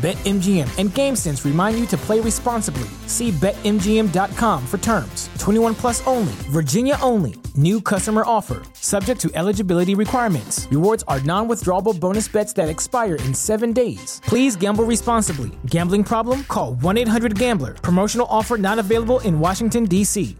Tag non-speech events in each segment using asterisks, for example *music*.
BetMGM and GameSense remind you to play responsibly. See BetMGM.com for terms. 21 plus only, Virginia only. New customer offer, subject to eligibility requirements. Rewards are non withdrawable bonus bets that expire in seven days. Please gamble responsibly. Gambling problem? Call 1 800 Gambler. Promotional offer not available in Washington, D.C.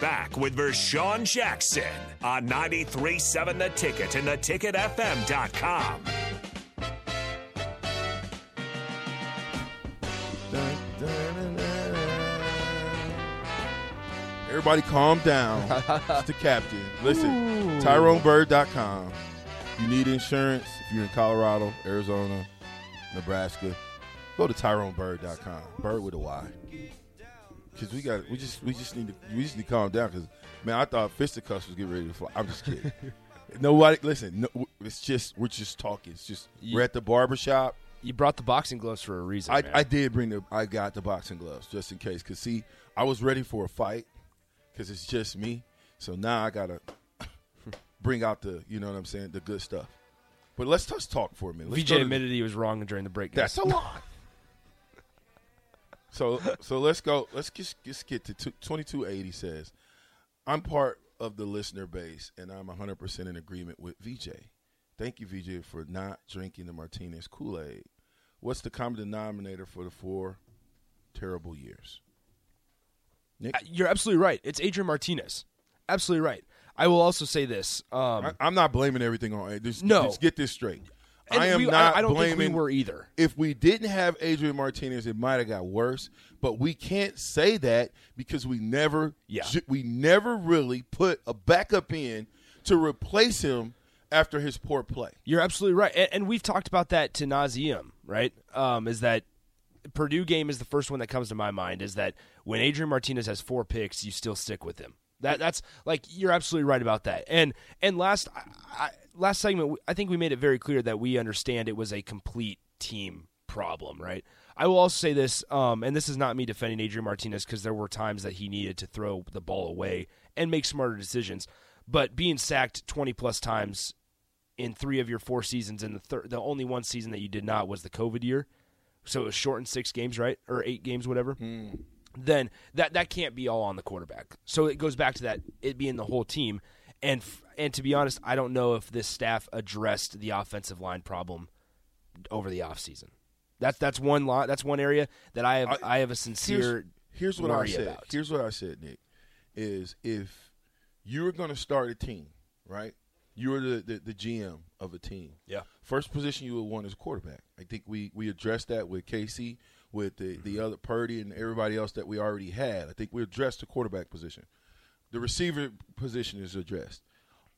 Back with Vershawn Jackson on 93.7 The Ticket and theticketfm.com. Everybody calm down. *laughs* it's the captain. Listen, TyroneByrd.com. You need insurance if you're in Colorado, Arizona, Nebraska. Go to TyroneByrd.com. Bird with a Y. Because we got, we just, we just need to, we just need to calm down. Because man, I thought fisticuffs was getting ready to fly. I'm just kidding. *laughs* Nobody, listen. No, it's just we're just talking. It's just we're at the barbershop. You brought the boxing gloves for a reason. I. I did bring the I got the boxing gloves just in case. Cause see, I was ready for a fight because it's just me. So now I gotta *laughs* bring out the you know what I'm saying the good stuff. But let's just talk for a minute. Let's VJ admitted he was wrong during the break. that's a lie. *laughs* so so let's go. Let's just, just get to two eighty says, I'm part of the listener base and I'm 100 percent in agreement with VJ. Thank you, VJ, for not drinking the Martinez Kool Aid. What's the common denominator for the four terrible years? Nick? Uh, You're absolutely right. It's Adrian Martinez. Absolutely right. I will also say this. Um, I, I'm not blaming everything on. Just, No. just get this straight. and I am we- not I, don't blaming. think we were either. if we didn't have Adrian Martinez, it might have got worse. But we can't say that because we never, Yeah. we never really put a backup in to replace him after his poor play. You're absolutely right, and, and we've talked about that to nauseum. Right? Um, is that Purdue game is the first one that comes to my mind. Is that when Adrian Martinez has four picks, you still stick with him. That that's like you're absolutely right about that. And and last I, last segment, I think we made it very clear that we understand it was a complete team problem. Right? I will also say this, um, and this is not me defending Adrian Martinez because there were times that he needed to throw the ball away and make smarter decisions. But being sacked 20 plus times in three of your four seasons, and the thir- the only one season that you did not was the COVID year, so it was shortened six games, right, or eight games, whatever. Hmm. Then that that can't be all on the quarterback. So it goes back to that it being the whole team, and f- and to be honest, I don't know if this staff addressed the offensive line problem over the offseason. That's that's one lot. That's one area that I have I, have a sincere Here's, here's what I said. about. Here's what I said, Nick, is if you were going to start a team, right? You were the, the, the GM of a team. Yeah. First position you would want is quarterback. I think we, we addressed that with Casey, with the, the mm-hmm. other Purdy and everybody else that we already had. I think we addressed the quarterback position. The receiver position is addressed.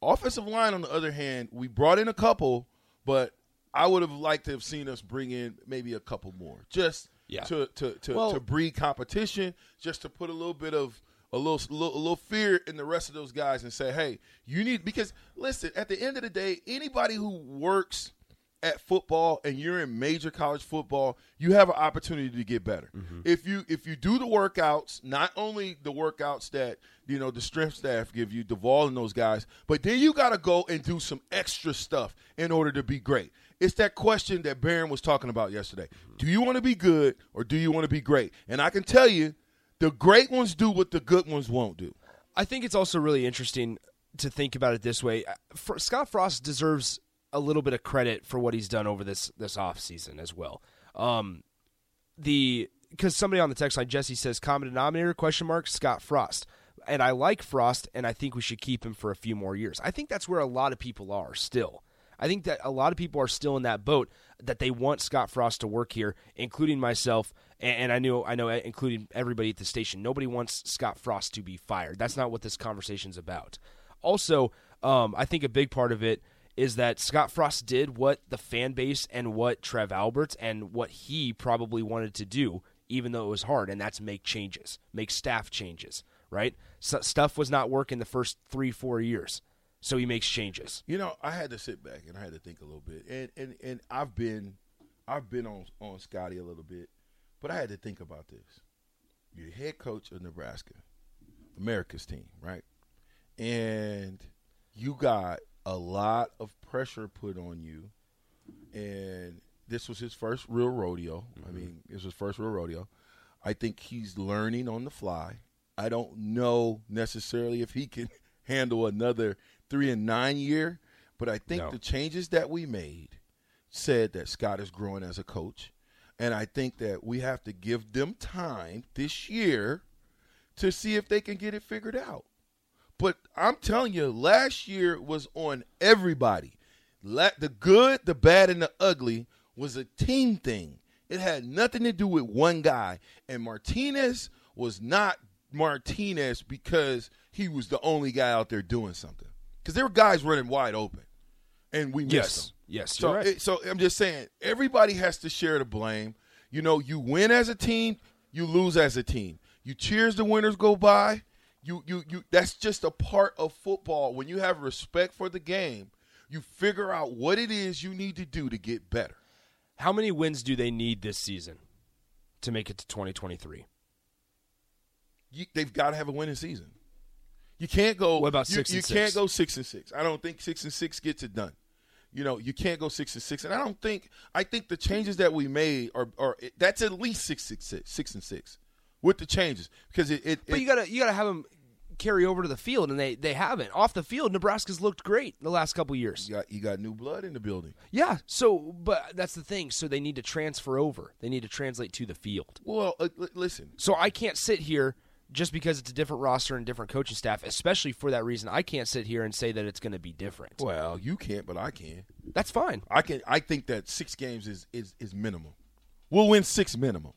Offensive line, on the other hand, we brought in a couple, but I would have liked to have seen us bring in maybe a couple more, just Yeah. to to to, Well- to breed competition, just to put a little bit of a little, little a little fear in the rest of those guys and say, hey, you need because listen, at the end of the day, anybody who works at football and you're in major college football, you have an opportunity to get better. Mm-hmm. If you if you do the workouts, not only the workouts that you know the strength staff give you, Duval and those guys, but then you got to go and do some extra stuff in order to be great. It's that question that Barron was talking about yesterday. Mm-hmm. Do you want to be good or do you want to be great? And I can tell you, the great ones do what the good ones won't do. I think it's also really interesting to think about it this way. For, Scott Frost deserves a little bit of credit for what he's done over this this off season as well. Um, the because somebody on the text line, Jesse says common denominator question mark Scott Frost, and I like Frost, and I think we should keep him for a few more years. I think that's where a lot of people are still. I think that a lot of people are still in that boat that they want Scott Frost to work here, including myself, and, I knew I know including everybody at the station. Nobody wants Scott Frost to be fired. That's not what this conversation's about. Also, um, I think a big part of it is that Scott Frost did what the fan base and what Trev Alberts and what he probably wanted to do, even though it was hard, and that's make changes, make staff changes, right? So stuff was not working the first three, four years. So he makes changes. You know, I had to sit back and I had to think a little bit. And and, and I've been I've been on on Scotty a little bit, but I had to think about this. You're head coach of Nebraska, America's team, right? And you got a lot of pressure put on you, and this was his first real rodeo. Mm-hmm. I mean, this was his first real rodeo. I think he's learning on the fly. I don't know necessarily if he can *laughs* handle another three and nine year, but I think no. the changes that we made said that Scott is growing as a coach. And I think that we have to give them time this year to see if they can get it figured out. But I'm telling you, last year was on everybody. The good, the bad, and the ugly was a team thing. It had nothing to do with one guy. And Martinez was not Martinez because he was the only guy out there doing something. Because there were guys running wide open, and we missed yes. them. Yes, so, right. so I'm just saying, everybody has to share the blame. You know, you win as a team, you lose as a team. You cheers the winners go by, you you you that's just a part of football. When you have respect for the game, you figure out what it is you need to do to get better. How many wins do they need this season to make it to 2023? You, they've got to have a winning season. You can't go. What about six? You, you six? can't go six and six. I don't think six and six gets it done. You know, you can't go six and six, and I don't think. I think the changes that we made are are that's at least six six six six and six with the changes because it. it but it, you gotta you gotta have them carry over to the field, and they they haven't. Off the field, Nebraska's looked great the last couple years. You got you got new blood in the building. Yeah. So, but that's the thing. So they need to transfer over. They need to translate to the field. Well, uh, listen. So I can't sit here just because it's a different roster and different coaching staff, especially for that reason. I can't sit here and say that it's going to be different. Well, you can't, but I can. That's fine. I can. I think that six games is is is minimum. We'll win six minimum.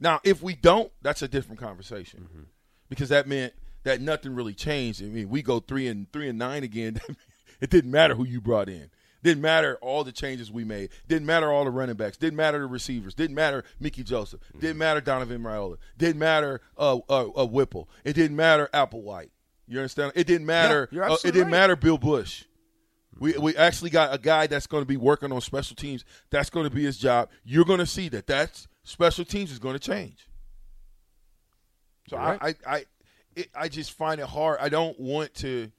Now, if we don't, that's a different conversation, mm-hmm. because that meant that nothing really changed. I mean, we go three and three and nine again. *laughs* it didn't matter who you brought in. Didn't matter all the changes we made. Didn't matter all the running backs. Didn't matter the receivers. Didn't matter Mickey Joseph. Mm-hmm. Didn't matter Donovan Raiola. Didn't matter uh, uh, uh, Whipple. It didn't matter Applewhite. You understand? It didn't matter. Yeah, uh, it didn't right. matter Bill Busch. We we actually got a guy that's going to be working on special teams. That's going to be his job. You're going to see that that's special teams is going to change. So right. I I I, it, I just find it hard. I don't want to.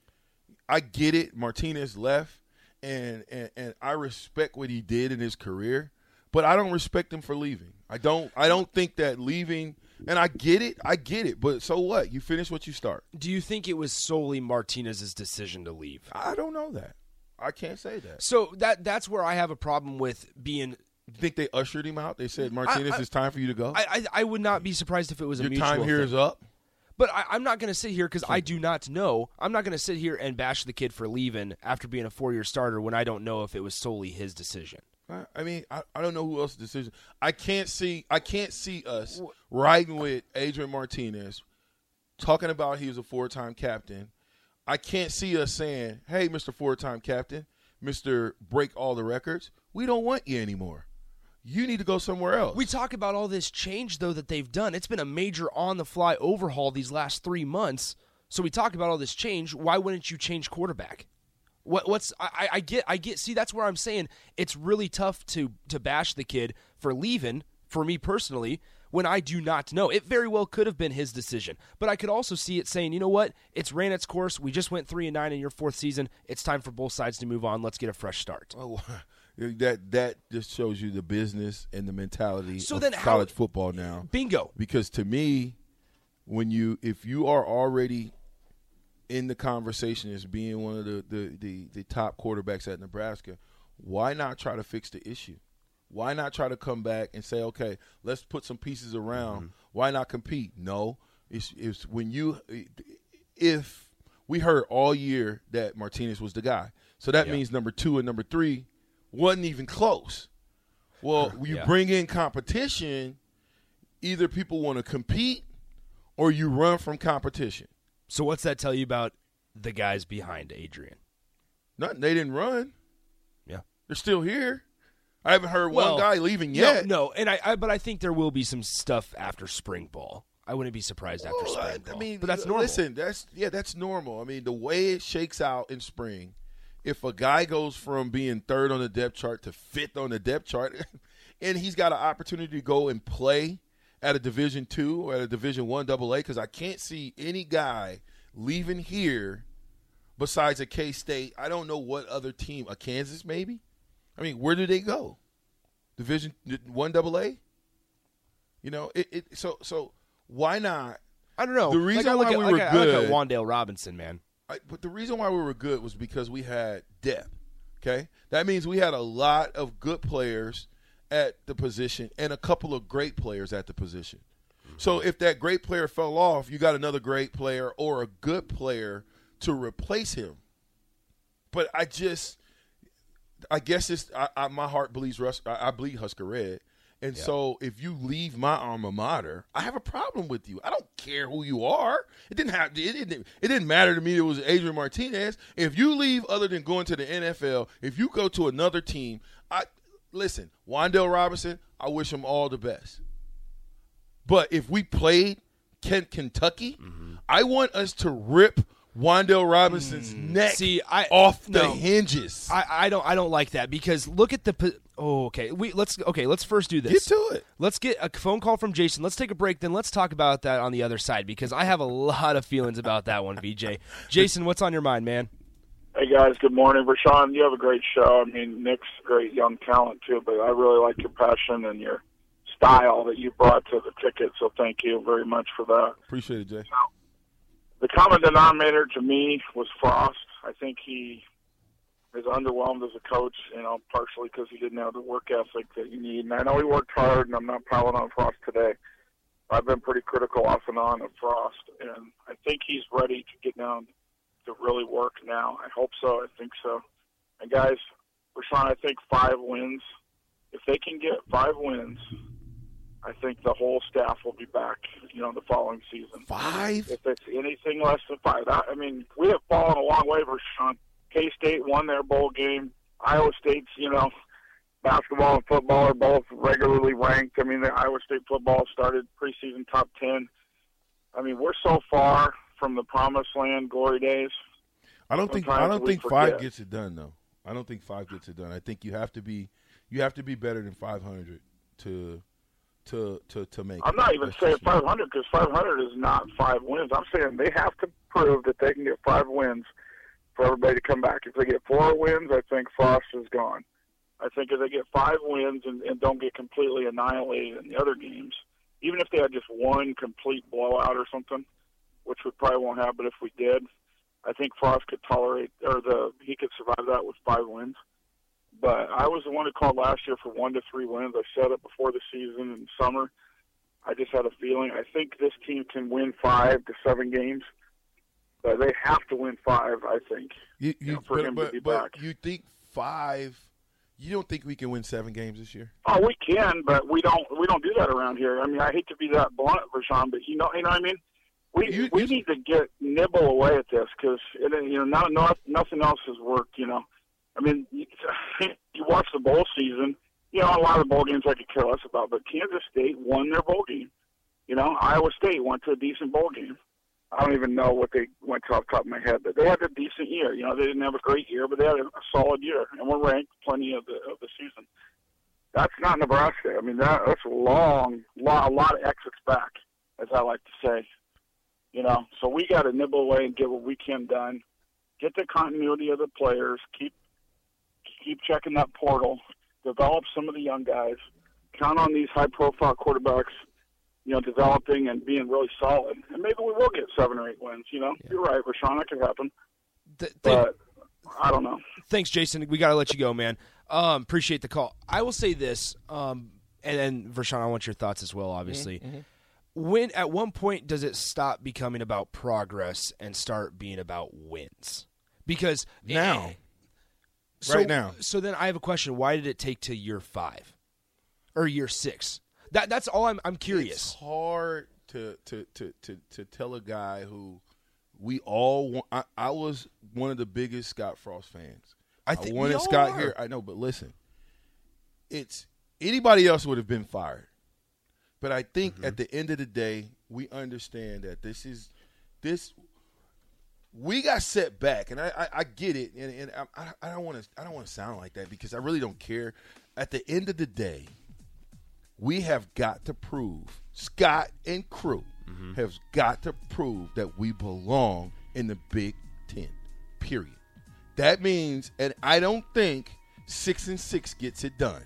I get it. Martinez left, and, and and I respect what he did in his career, but I don't respect him for leaving. I don't. I don't think that leaving. And I get it. I get it. But so what? You finish what you start. Do you think it was solely Martinez's decision to leave? I don't know that. I can't say that. So that that's where I have a problem with being you think they ushered him out? They said, Martinez, I, I, it's time for you to go. I, I, I would not be surprised if it was Your a mutual time here thing. is up. But I, am not going to sit here because I do not know. I'm not going to sit here and bash the kid for leaving after being a four year starter when I don't know if it was solely his decision. I mean, I, I don't know who else's decision. I can't see. I can't see us riding with Adrian Martinez, talking about he was a four time captain. I can't see us saying, "Hey, Mister Four Time Captain, Mister Break All the Records, we don't want you anymore." You need to go somewhere else. We talk about all this change though that they've done. It's been a major on the fly overhaul these last three months. So we talk about all this change. Why wouldn't you change quarterback? What, what's I, I get I get see that's where I'm saying it's really tough to to bash the kid for leaving for me personally when I do not know. It very well could have been his decision, but I could also see it saying, you know what, it's ran its course. We just went three and nine in your fourth season. It's time for both sides to move on. Let's get a fresh start. Oh, *laughs* that that just shows you the business and the mentality so of college how, football now. Bingo. Because to me, when you if you are already in the conversation as being one of the, the, the, the top quarterbacks at Nebraska, why not try to fix the issue? Why not try to come back and say, okay, let's put some pieces around. Mm-hmm. Why not compete? No, it's, it's when you if we heard all year that Martinez was the guy. So that means number two and number three wasn't even close. Well, uh, you Yeah. bring in competition, either people want to compete or you run from competition. So what's that tell you about the guys behind Adrian? Nothing. They didn't run. Yeah. They're still here. I haven't heard Well, one guy leaving yet. no, and I, I but I think there will be some stuff after spring ball. I wouldn't be surprised after Well, I- spring ball. I mean, but that's normal. Listen, that's yeah, that's normal. I mean, the way it shakes out in spring, if a guy goes from being third on the depth chart to fifth on the depth chart, *laughs* and he's got an opportunity to go and play at a Division two or at a Division one Double A, because I can't see any guy leaving here besides a K State. I don't know what other team, a Kansas maybe. I mean, where do they go? Division one Double A. You know, it, it so so why not I don't know. The reason like, I look why at, we like, were I- I look good- at Wan'Dale Robinson, man. I, but the reason why we were good was because we had depth. Okay, that means we had a lot of good players at the position and a couple of great players at the position. So mm-hmm. if that great player fell off, you got another great player or a good player to replace him. But I just, I guess it's I, I, my heart bleeds Rus, I, I bleed Husker Red, and so if you leave my alma mater, I have a problem with you. I don't care who you are. It didn't have it didn't it didn't matter to me. It was Adrian Martinez. If you leave, other than going to the NFL, if you go to another team, I listen. Wan'Dale Robinson, I wish him all the best. But if we played Kent, Kentucky, I want us to rip Wan'Dale Robinson's neck Mm. See, I- off the no. hinges. I, I don't I don't like that because look at the oh okay we let's okay let's first do this Get to it. let's get a phone call from Jason let's take a break then let's talk about that on the other side because I have a lot of feelings about that one VJ *laughs* Jason what's on your mind man Hey guys, good morning. Rashawn, you have a great show. I mean, Nick's a great young talent too, but I really like your passion and your style that you brought to the ticket. So thank you very much for that. Appreciate it, Jay. The common denominator to me was Frost. I think he is underwhelmed as a coach, you know, partially because he didn't have the work ethic that you need. And I know he worked hard, and I'm not piling on Frost today. I've been pretty critical off and on of Frost, and I think he's ready to get down to really work now. I hope so. I think so. And guys, Rashawn, I think five wins. If they can get five wins, I think the whole staff will be back. You know, the following season Five? if it's anything less than five. I mean, we have fallen a long way for Sean. K State won their bowl game. Iowa State's, you know, basketball and football are both regularly ranked. I mean, the Iowa State football started preseason top ten. I mean, we're so far from the promised land, glory days. I don't think I don't think forget. five gets it done though. I don't think five gets it done. I think you have to be you have to be better than five hundred to to to to make. I'm not even That's saying 500 because 500 is not five wins. I'm saying they have to prove that they can get five wins for everybody to come back. If they get four wins, I think Frost is gone. I think if they get five wins and, and don't get completely annihilated in the other games, even if they had just one complete blowout or something, which we probably won't have, but if we did, I think Frost could tolerate or the he could survive that with five wins. But I was the one who called last year for one to three wins. I said it before the season in summer. I just had a feeling. I think this team can win five to seven games. But they have to win five. I think. You, you know, for but, him to be but back. you think five? You don't think we can win seven games this year? Oh, we can, but we don't. We don't do that around here. I mean, I hate to be that blunt, Rashawn, but you know, you know what I mean. We You- we you- need to get nibble away at this because you know not, not nothing else has worked. You know, I mean, you, *laughs* you watch the bowl season. You know, a lot of bowl games I could care less about, but Kansas State won their bowl game. You know, Iowa State went to a decent bowl game. I don't even know what they went to off the top of my head, but they had a decent year. You know, they didn't have a great year, but they had a, solid year, and were ranked plenty of the of the season. That's not Nebraska. I mean, that that's a long, lot, a lot of exits back, as I like to say. You know, so we got to nibble away and get what we can done. Get the continuity of the players. Keep keep checking that portal. Develop some of the young guys. Count on these high-profile quarterbacks. You know, developing and being really solid, and maybe we will get seven or eight wins. You know, you're right, Rashawn. That could happen, Th- thank- but I don't know. thanks, Jason. We got to let you go, man. Um, appreciate the call. I will say this, um, and then Vershawn, I want your thoughts as well. Obviously, when at one point does it stop becoming about progress and start being about wins? Because Now. So- right now. So then I have a question. Why did it take to year five or year six? That that's all I'm I'm curious. It's hard to to to to to tell a guy who we all want. I, I was one of the biggest Scott Frost fans. I think we wanted Scott are. here. I know, but listen, it's anybody else would have been fired. But I think Mm-hmm. at the end of the day, we understand that this is this. We got set back, and I, I, I get it, and, and I- I, I don't want to I don't want to sound like that because I really don't care. At the end of the day, we have got to prove Scott and crew Mm-hmm. have got to prove that we belong in the Big Ten. Period. That means, and I don't think six and six gets it done.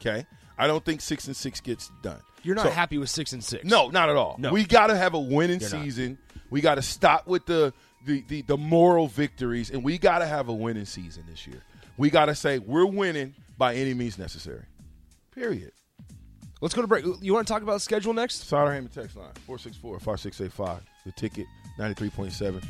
Okay, I don't think six and six gets done. You're not So- happy with six and six. No, not at all. No. We got to have a winning You're not. season. We got to stop with the, the the the moral victories, and we got to have a winning season this year. We got to say we're winning by any means necessary. Period. Let's go to break. You want to talk about schedule next? Sauter text line 464 5685. The ticket 93.7.